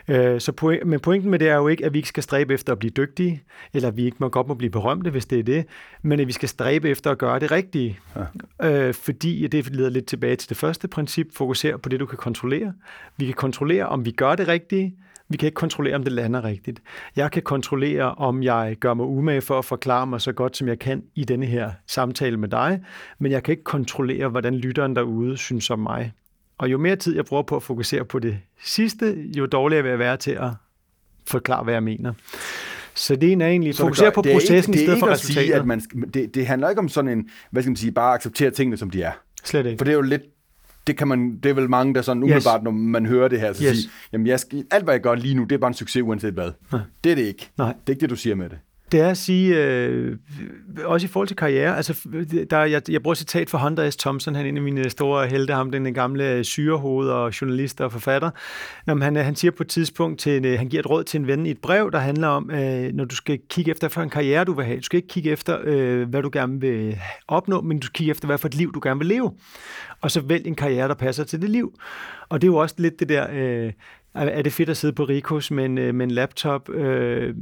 Øh, Så point, men pointen med det er jo ikke, at vi ikke skal stræbe efter at blive dygtige, eller at vi ikke må godt må blive berømte, hvis det er det, men at vi skal stræbe efter at gøre det rigtige. Ja. Øh, fordi det leder lidt tilbage til det første princip, fokusere på det, du kan kontrollere. Vi kan kontrollere, om vi gør det rigtige, Vi kan ikke kontrollere, om det lander rigtigt. Jeg kan kontrollere, om jeg gør mig umage for at forklare mig så godt, som jeg kan i denne her samtale med dig, men jeg kan ikke kontrollere, hvordan lytteren derude synes om mig. Og jo mere tid jeg bruger på at fokusere på det sidste, jo dårligere vil jeg være til at forklare, hvad jeg mener. Så det er egentlig Så det fokusere på processen ikke, i stedet det for at sige, resultatet. at man, det, det handler ikke om sådan en, hvad skal man sige, bare acceptere tingene, som de er. Slet ikke. For det er jo lidt, det kan man, det er vel mange, der sådan Yes. umiddelbart, når man hører det her, så Yes. siger, jamen jeg skal, alt hvad jeg gør lige nu, det er bare en succes uanset hvad. Det er det ikke. Nej. Det er ikke det, du siger med det. Det er at sige, øh, også i forhold til karriere, altså, der, jeg, jeg bruger et citat fra Hunter S. Thompson, han er en af mine store helte, ham den gamle øh, syrehoved og journalist og forfatter. Når han, øh, han siger på et tidspunkt, til, en, øh, han giver et råd til en ven i et brev, der handler om, øh, når du skal kigge efter for en karriere, du vil have. Du skal ikke kigge efter, øh, hvad du gerne vil opnå, men du skal kigge efter, hvad for et liv, du gerne vil leve. Og så vælg en karriere, der passer til det liv. Og det er jo også lidt det der... Øh, er det fedt at sidde på Rikos med en, øh, med en laptop? Øh,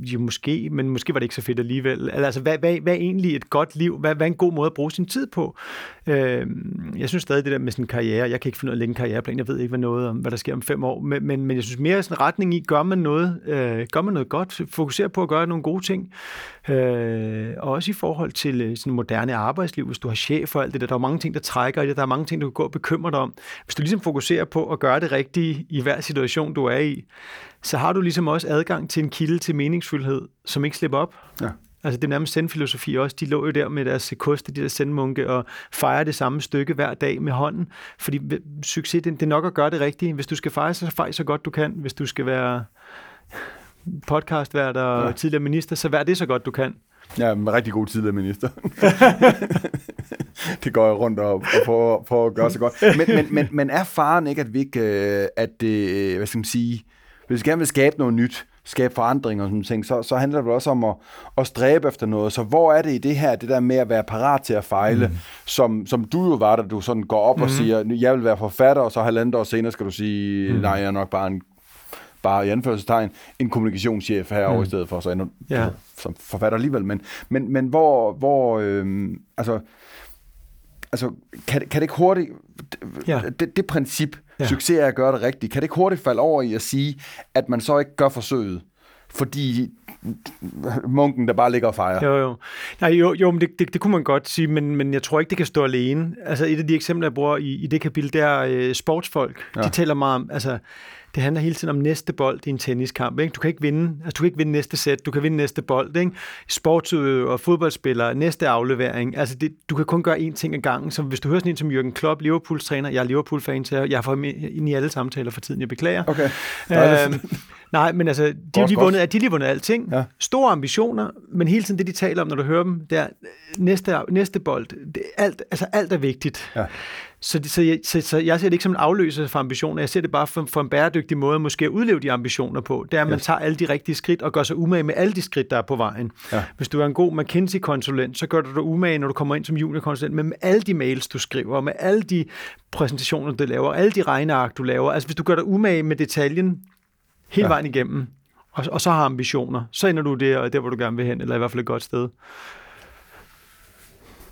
jo, måske, men måske var det ikke så fedt alligevel. Altså, hvad, hvad, hvad er egentlig et godt liv? Hvad, hvad er en god måde at bruge sin tid på? Øh, jeg synes stadig, det der med sådan en karriere, jeg kan ikke finde ud af at lægge en karriereplan, jeg ved ikke hvad noget om, hvad der sker om fem år, men, men, men jeg synes mere sådan en retning i, gør man noget, øh, gør man noget godt, fokuser på at gøre nogle gode ting, øh, og også i forhold til øh, sådan moderne arbejdsliv, hvis du har chef og alt det der, der er mange ting, der trækker i det, der er mange ting, du kan gå og bekymre dig om. Hvis du ligesom fokuserer på at gøre det rigtige i hver situation, du er i, så har du ligesom også adgang til en kilde til meningsfuldhed, som ikke slipper op. Ja. Altså det er nærmest sendfilosofi også. De lå jo der med deres koste, de der sendmunke, og fejrer det samme stykke hver dag med hånden. Fordi succes, det det er nok at gøre det rigtige. Hvis du skal fejre, så fejre så godt du kan. Hvis du skal være podcastvært og ja. tidligere minister, så vær det så godt du kan. Ja, en rigtig god tidligere minister. [laughs] det går jeg rundt og, og prøver, prøver at gøre så godt. Men, men, men, men er faren ikke, at vi ikke, øh, at det, øh, hvad skal man sige, hvis vi gerne vil skabe noget nyt, skabe forandringer og sådan ting, så, så handler det også om at, at stræbe efter noget. Så hvor er det i det her, det der med at være parat til at fejle, mm. som, som du jo var, da du sådan går op mm. og siger, jeg vil være forfatter, og så halvandet år senere skal du sige, mm. nej, jeg er nok bare en bare i anførselstegn, en kommunikationschef herovre mm. i stedet for, så ender Ja. som forfatter alligevel. Men, men, men hvor, hvor øhm, altså, altså kan, det- kan det ikke hurtigt, Ja. det, det princip, ja. Succes er at gøre det rigtigt, kan det ikke hurtigt falde over i at sige, at man så ikke gør forsøget, fordi munken, der bare ligger og fejrer. Jo, jo. Nej, jo, jo men det, det, det kunne man godt sige, men, men jeg tror ikke, det kan stå alene. Altså et af de eksempler, jeg bruger i, i det kapitel, det er øh, sportsfolk. Ja. De taler meget om, altså det handler hele tiden om næste bold i en tenniskamp. Ikke? Du kan ikke vinde, altså, du kan ikke vinde næste sæt, du kan vinde næste bold. Ikke? Sportsudøver, fodboldspillere, næste aflevering. Altså det, du kan kun gøre én ting ad gangen. Så hvis du hører sådan en som Jürgen Klopp, Liverpools træner, jeg er Liverpool-fan, så jeg får ind i alle samtaler for tiden, jeg beklager. Okay. Øhm, [laughs] nej, men altså, de har lige vundet, de lige vundet alting. Ja. Store ambitioner, men hele tiden det, de taler om, når du hører dem, det er øh, næste, næste bold. Det, alt, altså, alt er vigtigt. Ja. Så, så, jeg, så, så jeg ser det ikke som en afløser for ambitioner. Jeg ser det bare for, for en bæredygtig måde måske at udleve de ambitioner på. Det er, at man Yes. tager alle de rigtige skridt og gør sig umage med alle de skridt, der er på vejen. Ja. Hvis du er en god McKinsey-konsulent, så gør du dig umage, når du kommer ind som juniorkonsulent, med alle de mails, du skriver, med alle de præsentationer, du laver, alle de regneark, du laver. Altså hvis du gør dig umage med detaljen hele Ja. ja. vejen igennem, og, og så har ambitioner, så ender du der, der, hvor du gerne vil hen, eller i hvert fald et godt sted.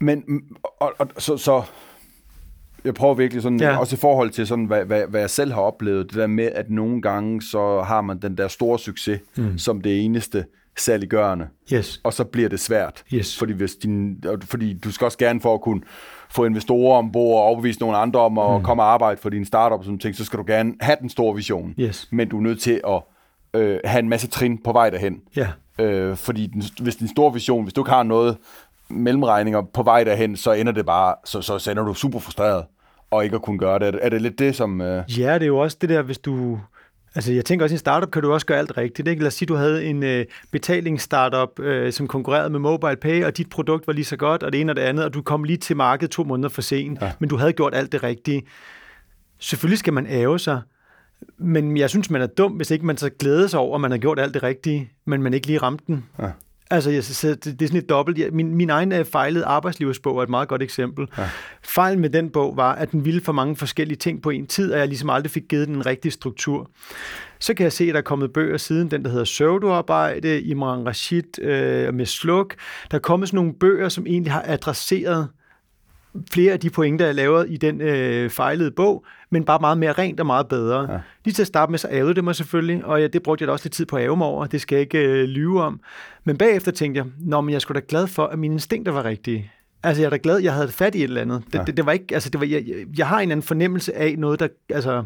Men, og, og, så, så jeg prøver virkelig sådan, ja. Også i forhold til sådan, hvad, hvad, hvad jeg selv har oplevet, det der med, at nogle gange, så har man den der store succes, mm. som det eneste særliggørende, Yes. og så bliver det svært. Yes. Fordi, hvis din, fordi du skal også gerne for at kunne få investorer ombord og overbevise nogle andre om at mm. komme og arbejde for din startup og sådan ting, så skal du gerne have den store vision. Yes. Men du er nødt til at øh, have en masse trin på vej derhen. Ja. Øh, fordi den, hvis din store vision, hvis du ikke har noget mellemregninger på vej derhen, så ender det bare, så, så, så ender du super frustreret og ikke at kunne gøre det. Er det, er det lidt det, som... Øh, Ja, det er jo også det der, hvis du... Altså, jeg tænker også, i en startup kan du også gøre alt rigtigt. Ikke? Lad os sige, du havde en øh, betalingsstartup, øh, som konkurrerede med mobile pay, og dit produkt var lige så godt, og det ene og det andet, og du kom lige til markedet to måneder for sent, ja. men du havde gjort alt det rigtige. Selvfølgelig skal man æve sig, men jeg synes, man er dum, hvis ikke man så glæder sig over, at man har gjort alt det rigtige, men man ikke lige ramte den. Ja. Altså, jeg, så det, det er sådan et dobbelt. Jeg- Min, min egen øh, fejlede arbejdslivsbog er et meget godt eksempel. Ja. Fejlen med den bog var, at den ville for mange forskellige ting på en tid, og jeg ligesom aldrig fik givet den en rigtig struktur. Så kan jeg se, at der er kommet bøger siden, den der hedder Søvdearbejde, Imran Rashid øh, med Sluk. Der er kommet sådan nogle bøger, som egentlig har adresseret flere af de pointer, jeg lavede i den øh, fejlede bog, men bare meget mere rent og meget bedre. Ja. Lige til at starte med, så ærgede det mig selvfølgelig, og ja, det brugte jeg da også lidt tid på at æve mig over, det skal jeg ikke øh, lyve om. Men bagefter tænkte jeg, Nå, men jeg skulle da glad for, at mine instinkter var rigtige. Altså, jeg er da glad, jeg havde fat i et eller andet. Det, ja. det, det var ikke, altså, det var, jeg, jeg har en anden fornemmelse af noget, der, altså,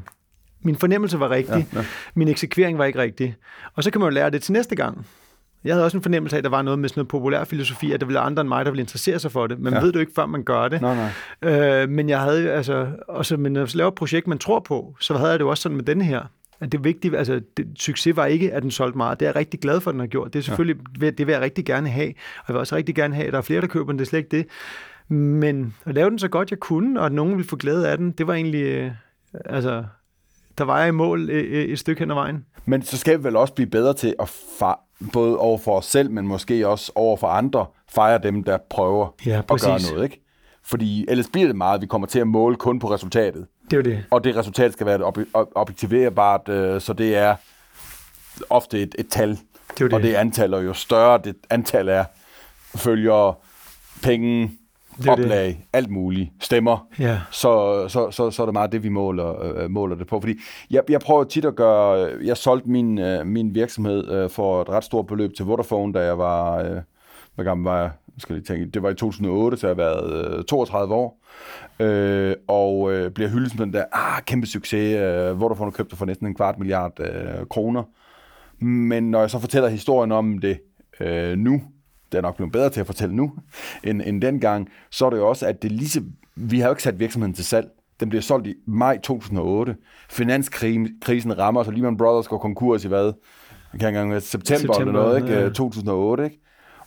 min fornemmelse var rigtig, ja, ja. min eksekvering var ikke rigtig. Og så kan man jo lære det til næste gang. Jeg havde også en fornemmelse af, at der var noget med sådan noget populær filosofi, at der ville andre end mig, der ville interessere sig for det. Men ja. ved du ikke, før man gør det. Nej, nej. Øh, men jeg havde, altså, også, men når jeg laver et projekt, man tror på, så havde jeg det jo også sådan med denne her. At det vigtigt, altså det, succes var ikke, at den solgte meget. Det er jeg rigtig glad for, at den har gjort. Det er selvfølgelig, ja. det vil jeg rigtig gerne have. Og jeg vil også rigtig gerne have, at der er flere, der køber den. Det er slet ikke det. Men at lave den så godt, jeg kunne, og at nogen ville få glæde af den, det var egentlig, øh, altså, der var jeg i mål øh, øh, et stykke hen ad vejen. Men så skal vi vel også blive bedre til at både over for os selv, men måske også over for andre, fejre dem, der prøver ja, at gøre noget, ikke? Fordi ellers bliver det meget, at vi kommer til at måle kun på resultatet. Det er det. Og det resultat skal være ob- objektiverbart, øh, så det er ofte et, et tal. Det er det. Og det antal, og jo større det antal er, følger penge, det oplag, det. alt muligt, stemmer, ja. så, så, så, så er det meget det, vi måler, øh, måler det på. Fordi jeg, jeg prøver tit at gøre, jeg solgte min, øh, min virksomhed øh, for et ret stort beløb til Vodafone, da jeg var, øh, hvad gammel var jeg? Skal jeg tænke, det var i 2008, så jeg har været øh, 32 år, øh, og øh, bliver hyldet som den der, ah, kæmpe succes, øh, Vodafone købte for næsten en kvart milliard øh, kroner. Men når jeg så fortæller historien om det øh, nu, det er nok blevet bedre til at fortælle nu, end, end dengang, så er det jo også, at det lige vi har jo ikke sat virksomheden til salg. Den bliver solgt i maj 2008. Finanskrisen rammer, så Lehman Brothers går konkurs i hvad? Jeg kan ikke engang september, september eller noget, ikke? Ja. 2008, ikke?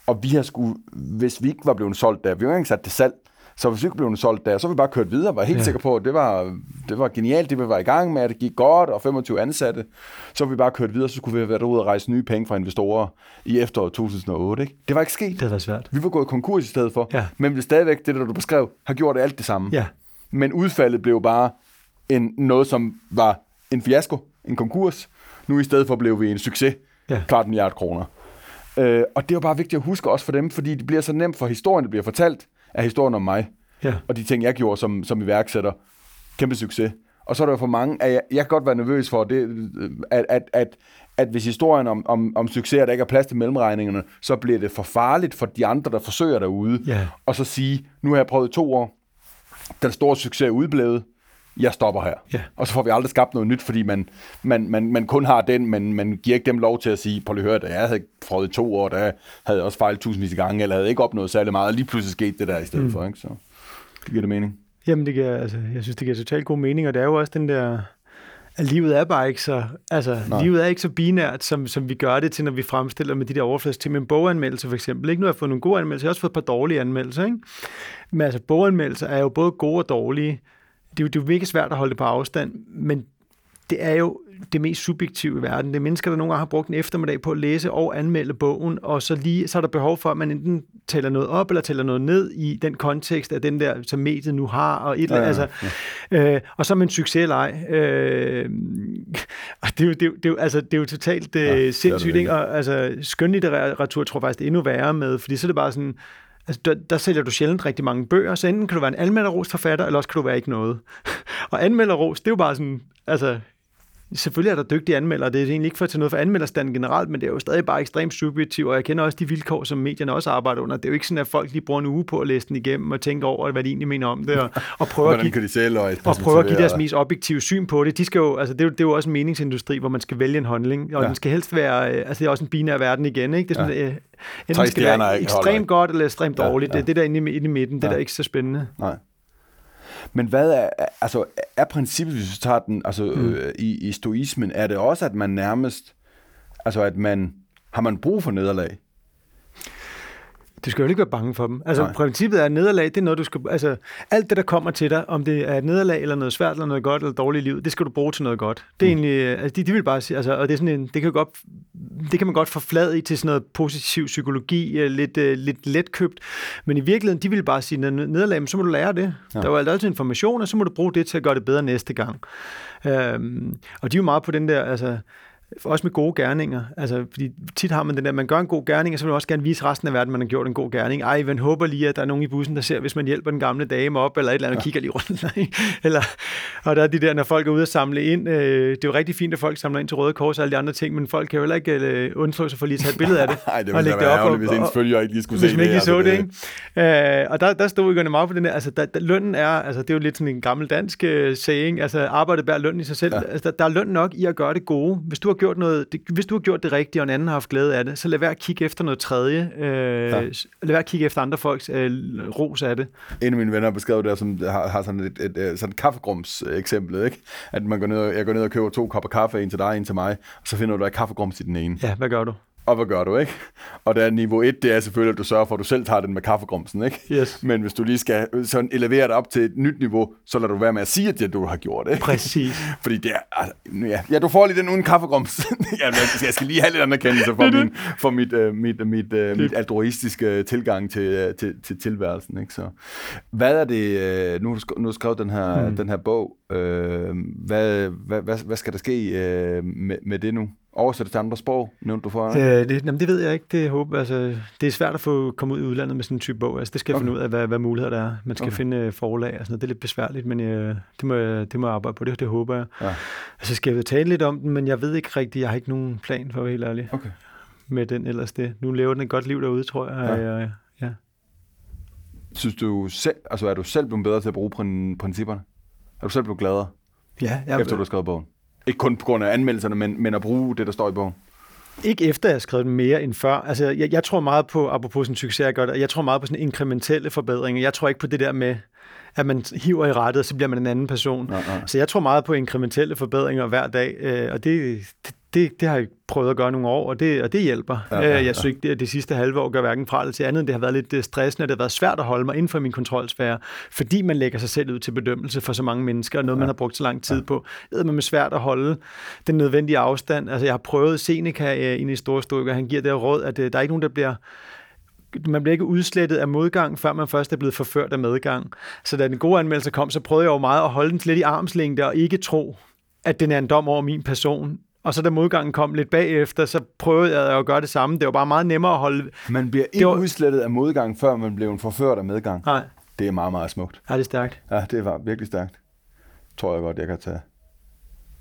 Og vi har sgu, hvis vi ikke var blevet solgt der, vi har ikke engang sat til salg, så hvis vi ikke blev solgt der, så vi bare kørt videre og var helt ja. sikre på, at det var, det var genialt, det vi var i gang med, at det gik godt, og 25 ansatte. Så vi bare kørt videre, så skulle vi have været ude og rejse nye penge fra investorer i efteråret 2008. Ikke? Det var ikke sket. Det var svært. Vi var gået konkurs i stedet for. Ja. Men vi stadigvæk, det der du beskrev, har gjort alt det samme. Ja. Men udfaldet blev bare en, noget, som var en fiasko, en konkurs. Nu i stedet for blev vi en succes. Ja. Klart en milliard kroner. Øh, og det er jo bare vigtigt at huske også for dem, fordi det bliver så nemt for historien, det bliver fortalt, af historien om mig. Ja. Og de ting, jeg gjorde som, som iværksætter. Kæmpe succes. Og så er der for mange, at jeg, jeg kan godt være nervøs for, det, at, at, at, at hvis historien om, om, om succes, at der ikke er plads til mellemregningerne, så bliver det for farligt for de andre, der forsøger derude. Ja. Og så sige, nu har jeg prøvet to år, den store succes er udblevet, jeg stopper her. Ja. Og så får vi aldrig skabt noget nyt, fordi man, man, man, man kun har den, men man giver ikke dem lov til at sige, prøv lige høre, da jeg havde prøvet i to år, der havde jeg også fejlet tusindvis af gange, eller havde ikke opnået særlig meget, og lige pludselig skete det der i stedet mm. for. Ikke? Så det giver det mening. Jamen, det giver, altså, jeg synes, det giver totalt god mening, og det er jo også den der, at livet er bare ikke så, altså, Nej. livet er ikke så binært, som, som vi gør det til, når vi fremstiller med de der overflads til en boganmeldelse for eksempel. Ikke? Nu har jeg fået nogle gode anmeldelser, jeg har også fået et par dårlige anmeldelser. Ikke? Men altså, boganmeldelser er jo både gode og dårlige, det er jo, det er jo virkelig svært at holde det på afstand, men det er jo det mest subjektive i verden. Det er mennesker, der nogle gange har brugt en eftermiddag på at læse og anmelde bogen, og så, lige, så er der behov for, at man enten tæller noget op eller tæller noget ned i den kontekst af den der, som mediet nu har, og et ja, ja, altså, Øh, og så med en succes eller ej. Øh, og det er, jo, det, er jo, det, er jo, altså, det er jo totalt øh, ja, sindssygt, ikke? Og altså, skønlitteratur tror jeg faktisk, det er endnu værre med, fordi så er det bare sådan, Altså, der, der sælger du sjældent rigtig mange bøger, så enten kan du være en anmelderrost forfatter, eller også kan du være ikke noget. [laughs] og anmelderrost, det er jo bare sådan, altså, selvfølgelig er der dygtige anmeldere, det er egentlig ikke for at tage noget for anmelderstanden generelt, men det er jo stadig bare ekstremt subjektivt, og jeg kender også de vilkår, som medierne også arbejder under. Det er jo ikke sådan, at folk lige bruger en uge på at læse den igennem og tænke over, hvad de egentlig mener om det, og, og prøve, at give, de sælge, og, og prøve at give deres mest objektive syn på det. De skal jo, altså, det, er jo, det er jo også en meningsindustri, hvor man skal vælge en handling, og ja. den skal helst være, altså det er også en binær verden igen, ikke? Det er sådan, ja. øh, enten skal være ekstremt godt eller ekstremt dårligt. Ja, ja. Det er det der inde i, inde i midten, det ja. der er ikke så spændende. Nej. Men hvad er, altså, er princippet, hvis vi tager den, altså mm. øh, i, i stoismen, er det også, at man nærmest, altså at man, har man brug for nederlag? Du skal jo ikke være bange for dem. Altså, Nej. princippet er, nederlag, det er noget, du skal... Altså, alt det, der kommer til dig, om det er et nederlag, eller noget svært, eller noget godt, eller dårligt liv, det skal du bruge til noget godt. Det er mm. egentlig... Altså, de, de vil bare sige... Altså, og det er sådan en... Det kan, godt, det kan man godt forflade i til sådan noget positiv psykologi, øh, lidt, uh, lidt letkøbt. Men i virkeligheden, de vil bare sige, nederlag, så må du lære det. Ja. Der er jo altid information, og så må du bruge det til at gøre det bedre næste gang. Øhm, og de er jo meget på den der... Altså, også med gode gerninger. Altså, fordi tit har man den der, man gør en god gerning, og så vil man også gerne vise resten af verden, at man har gjort en god gerning. Ej, man håber lige, at der er nogen i bussen, der ser, hvis man hjælper den gamle dame op, eller et eller andet, ja. og kigger lige rundt. [laughs] eller, og der er de der, når folk er ude at samle ind. Øh, det er jo rigtig fint, at folk samler ind til Røde Kors og alle de andre ting, men folk kan jo heller ikke øh, undslå sig for lige at tage et billede af det. [laughs] Nej, det ville være ærgerligt, hvis ens følger ikke lige skulle hvis se man det. ikke lige altså, så det, ikke? Øh, og der, der stod vi meget på den der, altså der, der, lønnen er, altså det er jo lidt sådan en gammel dansk uh, saying, altså arbejdet bærer lønnen i sig selv. Ja. Altså, der, der er løn nok i at gøre det gode. Hvis du har gjort noget, det, hvis du har gjort det rigtige, og en anden har haft glæde af det, så lad være at kigge efter noget tredje. Øh, ja. Lad være at kigge efter andre folks øh, ros af det. En af mine venner beskrev det, som har, har sådan et, et, et sådan et kaffegrums eksempel, ikke? At man går ned, og, jeg går ned og køber to kopper kaffe, en til dig, en til mig, og så finder du, der er kaffegrums i den ene. Ja, hvad gør du? Og hvad gør du, ikke? Og der er niveau 1, det er selvfølgelig, at du sørger for, at du selv tager den med kaffegrumsen, ikke? Yes. Men hvis du lige skal sådan elevere det op til et nyt niveau, så lader du være med at sige, at det du har gjort, ikke? Præcis. [laughs] Fordi det er, altså, ja, ja, du får lige den uden kaffegrums. [laughs] men jeg skal lige have lidt anerkendelse for, min, for mit, uh, mit, uh, mit, uh, mit altruistiske tilgang til, uh, til, til tilværelsen, ikke? Så, hvad er det, uh, nu har du, nu har du skrevet den her, hmm. den her bog, uh, hvad, hvad, hvad, hvad skal der ske uh, med, med det nu? Oversætte til andre sprog, nævnte du for? Øh, det, jamen, det ved jeg ikke. Det, håber, altså, det er svært at få komme ud i udlandet med sådan en type bog. Altså, det skal jeg okay. finde ud af, hvad, hvad muligheder der er. Man skal okay. finde forlag og sådan noget. Det er lidt besværligt, men jeg, det, må jeg, det må jeg arbejde på. Det, det håber jeg. Ja. Altså, skal jeg tale lidt om den, men jeg ved ikke rigtigt. Jeg har ikke nogen plan, for at være helt ærlig. Okay. Med den ellers det. Nu lever den et godt liv derude, tror jeg. Ja. Jeg, ja. Synes du selv, altså er du selv blevet bedre til at bruge principperne? Er du selv blevet gladere? Ja. Jeg, efter du har skrevet bogen? Ikke kun på grund af anmeldelserne, men, men at bruge det, der står i bogen. Ikke efter jeg har skrevet mere end før. Altså, jeg, jeg tror meget på, apropos sådan succes, jeg, gør det, jeg tror meget på sådan inkrementelle forbedringer. Jeg tror ikke på det der med, at man hiver i rettet, og så bliver man en anden person. Nej, nej. Så jeg tror meget på inkrementelle forbedringer hver dag, øh, og det, det, det, det har jeg prøvet at gøre nogle år, og det, og det hjælper. Ja, ja, ja. Jeg synes ikke, det, det sidste halve år gør hverken fra eller til andet. Det har været lidt øh, stressende, og det har været svært at holde mig inden for min kontrolsfære, fordi man lægger sig selv ud til bedømmelse for så mange mennesker, og noget, ja. man har brugt så lang tid ja. på. Det er med svært at holde den nødvendige afstand. Altså, jeg har prøvet Seneca ind i store stykker, han giver det råd, at øh, der er ikke nogen, der bliver man bliver ikke udslettet af modgang, før man først er blevet forført af medgang. Så da den gode anmeldelse kom, så prøvede jeg jo meget at holde den lidt i armslængde og ikke tro, at den er en dom over min person. Og så da modgangen kom lidt bagefter, så prøvede jeg at gøre det samme. Det var bare meget nemmere at holde... Man bliver ikke var... udslettet af modgang, før man blev en forført af medgang. Nej. Det er meget, meget smukt. Ja, det er stærkt. Ja, det var virkelig stærkt. Tror jeg godt, jeg kan tage.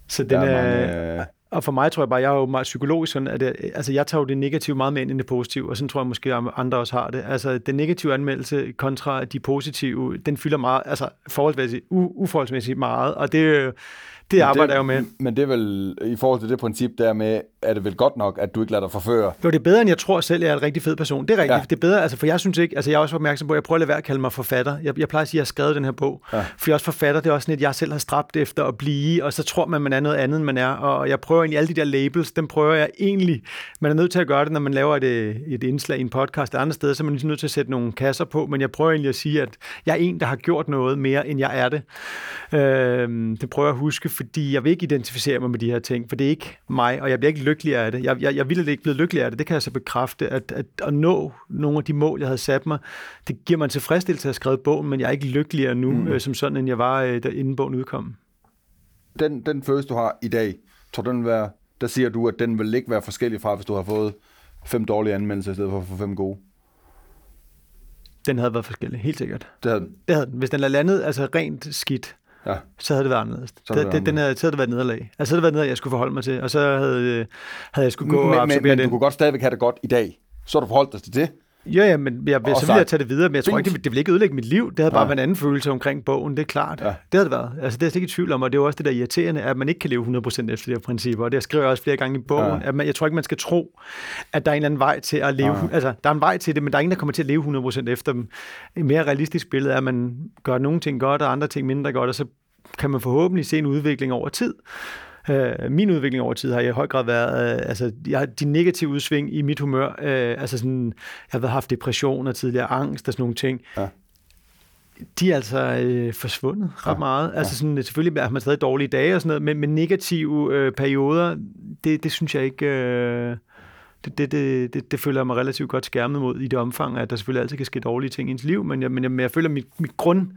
Så den er... er mange, øh... Og for mig tror jeg bare, jeg er jo meget psykologisk sådan, at det, altså jeg tager jo det negative meget mere ind end det positive, og sådan tror jeg måske, at andre også har det. Altså den negative anmeldelse kontra de positive, den fylder meget, altså forholdsmæssigt, u- uforholdsmæssigt meget, og det, det arbejder det, jeg jo med. Men det er vel, i forhold til det princip der med, er det vel godt nok, at du ikke lader dig forføre? Jo, det er bedre, end jeg tror selv, jeg er en rigtig fed person. Det er rigtigt. Ja. Det er bedre, altså, for jeg synes ikke, altså jeg er også opmærksom på, at jeg prøver at lade være at kalde mig forfatter. Jeg, jeg plejer at sige, at jeg har skrevet den her bog. Ja. For jeg er også forfatter, det er også sådan, at jeg selv har stræbt efter at blive, og så tror man, man er noget andet, end man er. Og jeg prøver egentlig alle de der labels, dem prøver jeg egentlig. Man er nødt til at gøre det, når man laver et, et indslag i en podcast et andet sted, så er man ligesom nødt til at sætte nogle kasser på, men jeg prøver egentlig at sige, at jeg er en, der har gjort noget mere, end jeg er det. Øh, det prøver jeg at huske, fordi jeg vil ikke identificere mig med de her ting, for det er ikke mig, og jeg bliver ikke lykkelig af det. Jeg, jeg, jeg ville ikke blive lykkelig af det. Det kan jeg så bekræfte, at, at, at nå nogle af de mål, jeg havde sat mig, det giver mig en tilfredsstillelse at have skrevet bogen, men jeg er ikke lykkeligere nu, mm. øh, som sådan, end jeg var, øh, da inden bogen udkom. Den, den følelse, du har i dag, tror den være, der siger du, at den vil ikke være forskellig fra, hvis du har fået fem dårlige anmeldelser i stedet for at få fem gode? Den havde været forskellig, helt sikkert. Det havde den. Det havde den. Hvis den er landet altså rent skidt, ja. så havde det været anderledes. Så havde det, det, den havde, så havde det været nederlag. Altså, så havde det været nederlag, jeg skulle forholde mig til, og så havde, havde jeg skulle gå men, og men, men, du kunne godt stadigvæk have det godt i dag. Så har du forholdt dig til det. Ja, ja, men jeg, så vil jeg tage det videre, men jeg tror ikke, det, det vil ikke ødelægge mit liv. Det havde bare ja. været en anden følelse omkring bogen, det er klart. Ja. Det havde det været. Altså, det er jeg ikke i tvivl om, og det er også det der irriterende, at man ikke kan leve 100% efter de her principper, og det skriver jeg også flere gange i bogen, ja. at man, jeg tror ikke, man skal tro, at der er en eller anden vej til at leve, ja. altså, der er en vej til det, men der er ingen, der kommer til at leve 100% efter dem. Et mere realistisk billede er, at man gør nogle ting godt, og andre ting mindre godt, og så kan man forhåbentlig se en udvikling over tid. Øh, min udvikling over tid har i høj grad været, øh, altså jeg de negative udsving i mit humør, øh, altså sådan, jeg har haft depression og tidligere angst og sådan nogle ting. Ja. De er altså øh, forsvundet ret ja. meget. Altså sådan, selvfølgelig har man stadig dårlige dage og sådan noget, men, men negative øh, perioder, det, det synes jeg ikke... Øh, det, det, det, det, det føler jeg mig relativt godt skærmet mod i det omfang, at der selvfølgelig altid kan ske dårlige ting i ens liv, men jeg, men jeg, men jeg føler, at mit, mit grund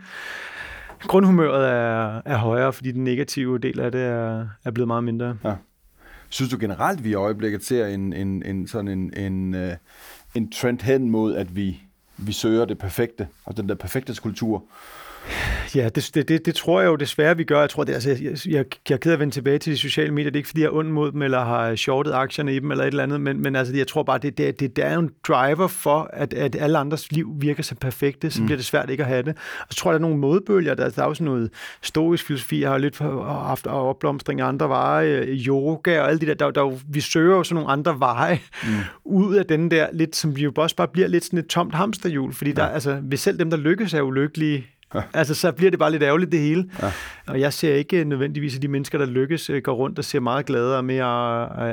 grundhumøret er, er højere, fordi den negative del af det er, er blevet meget mindre. Ja. Synes du generelt, vi i øjeblikket ser en, en, en sådan en, en, øh, en trend hen mod, at vi, vi søger det perfekte, og den der perfekte kultur, Ja, det, det, det, det tror jeg jo desværre, vi gør. Jeg tror, det, altså, jeg, jeg, jeg er ked af at vende tilbage til de sociale medier. Det er ikke, fordi jeg er ond mod dem, eller har shortet aktierne i dem, eller et eller andet, men, men altså, jeg tror bare, det, det, det, det er jo en driver for, at, at alle andres liv virker så perfekte, så mm. bliver det svært ikke at have det. Og så tror jeg, der er nogle modbølger. Der, der er jo sådan noget stoisk filosofi, jeg har lidt for, haft opblomstring af andre veje, yoga og alt det der. der, der, der vi søger jo sådan nogle andre veje mm. [laughs] ud af den der, lidt, som vi jo også bare bliver lidt sådan et tomt hamsterhjul, fordi ja. der, altså, selv dem, der lykkes, er ulykkelige, Ja. [laughs] Altså, så bliver det bare lidt ærgerligt, det hele. Ja. Og jeg ser ikke nødvendigvis, at de mennesker, der lykkes, øh, går rundt og ser meget gladere og mere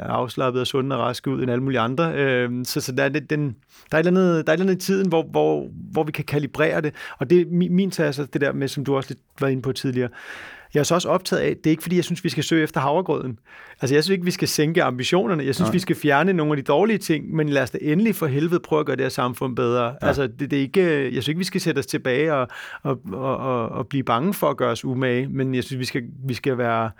afslappet og sunde og raske ud end alle mulige andre. Øhm, så, så der, er det, den, der, er et eller andet, der er et eller andet i tiden, hvor, hvor, hvor vi kan kalibrere det. Og det min, min tager altså det der med, som du også lidt var inde på tidligere, jeg er så også optaget af, det er ikke fordi, jeg synes, vi skal søge efter havregrøden. Altså, jeg synes ikke, vi skal sænke ambitionerne. Jeg synes, Nej. vi skal fjerne nogle af de dårlige ting, men lad os da endelig for helvede prøve at gøre det her samfund bedre. Ja. Altså, det, det er ikke, jeg synes ikke, vi skal sætte os tilbage og, og, og, og, og blive bange for at gøre os umage, men jeg synes, vi skal, vi skal være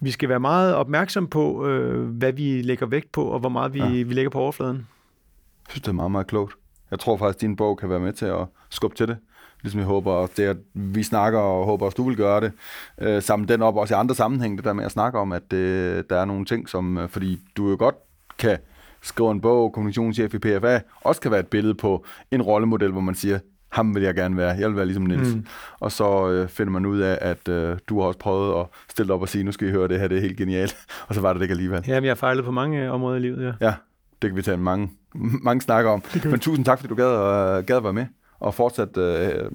vi skal være meget opmærksom på, øh, hvad vi lægger vægt på, og hvor meget vi, ja. vi lægger på overfladen. Jeg synes, det er meget, meget klogt. Jeg tror faktisk, at din bog kan være med til at skubbe til det ligesom jeg håber, det at vi snakker, og håber også, du vil gøre det, øh, samle den op også i andre sammenhænge, det der med at snakke om, at øh, der er nogle ting, som, øh, fordi du jo godt kan skrive en bog, kommunikationschef i PFA, også kan være et billede på en rollemodel, hvor man siger, ham vil jeg gerne være, jeg vil være ligesom Nils. Mm. Og så øh, finder man ud af, at øh, du har også prøvet at stille op og sige, nu skal I høre det her, det er helt genialt. [laughs] Og så var det det ikke alligevel. Ja, vi har fejlet på mange øh, områder i livet, ja. Ja, det kan vi tage mange, [laughs] mange snakker om. Men tusind tak, fordi du gad, uh, gad at være med og fortsat øh,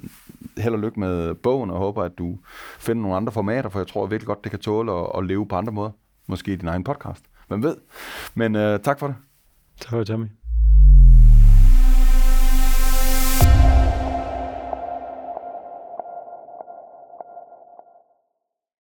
held og lykke med bogen, og håber, at du finder nogle andre formater, for jeg tror virkelig godt, det kan tåle at, at leve på andre måder. Måske i din egen podcast. Hvem ved? Men øh, tak for det. Tak for det, Tommy.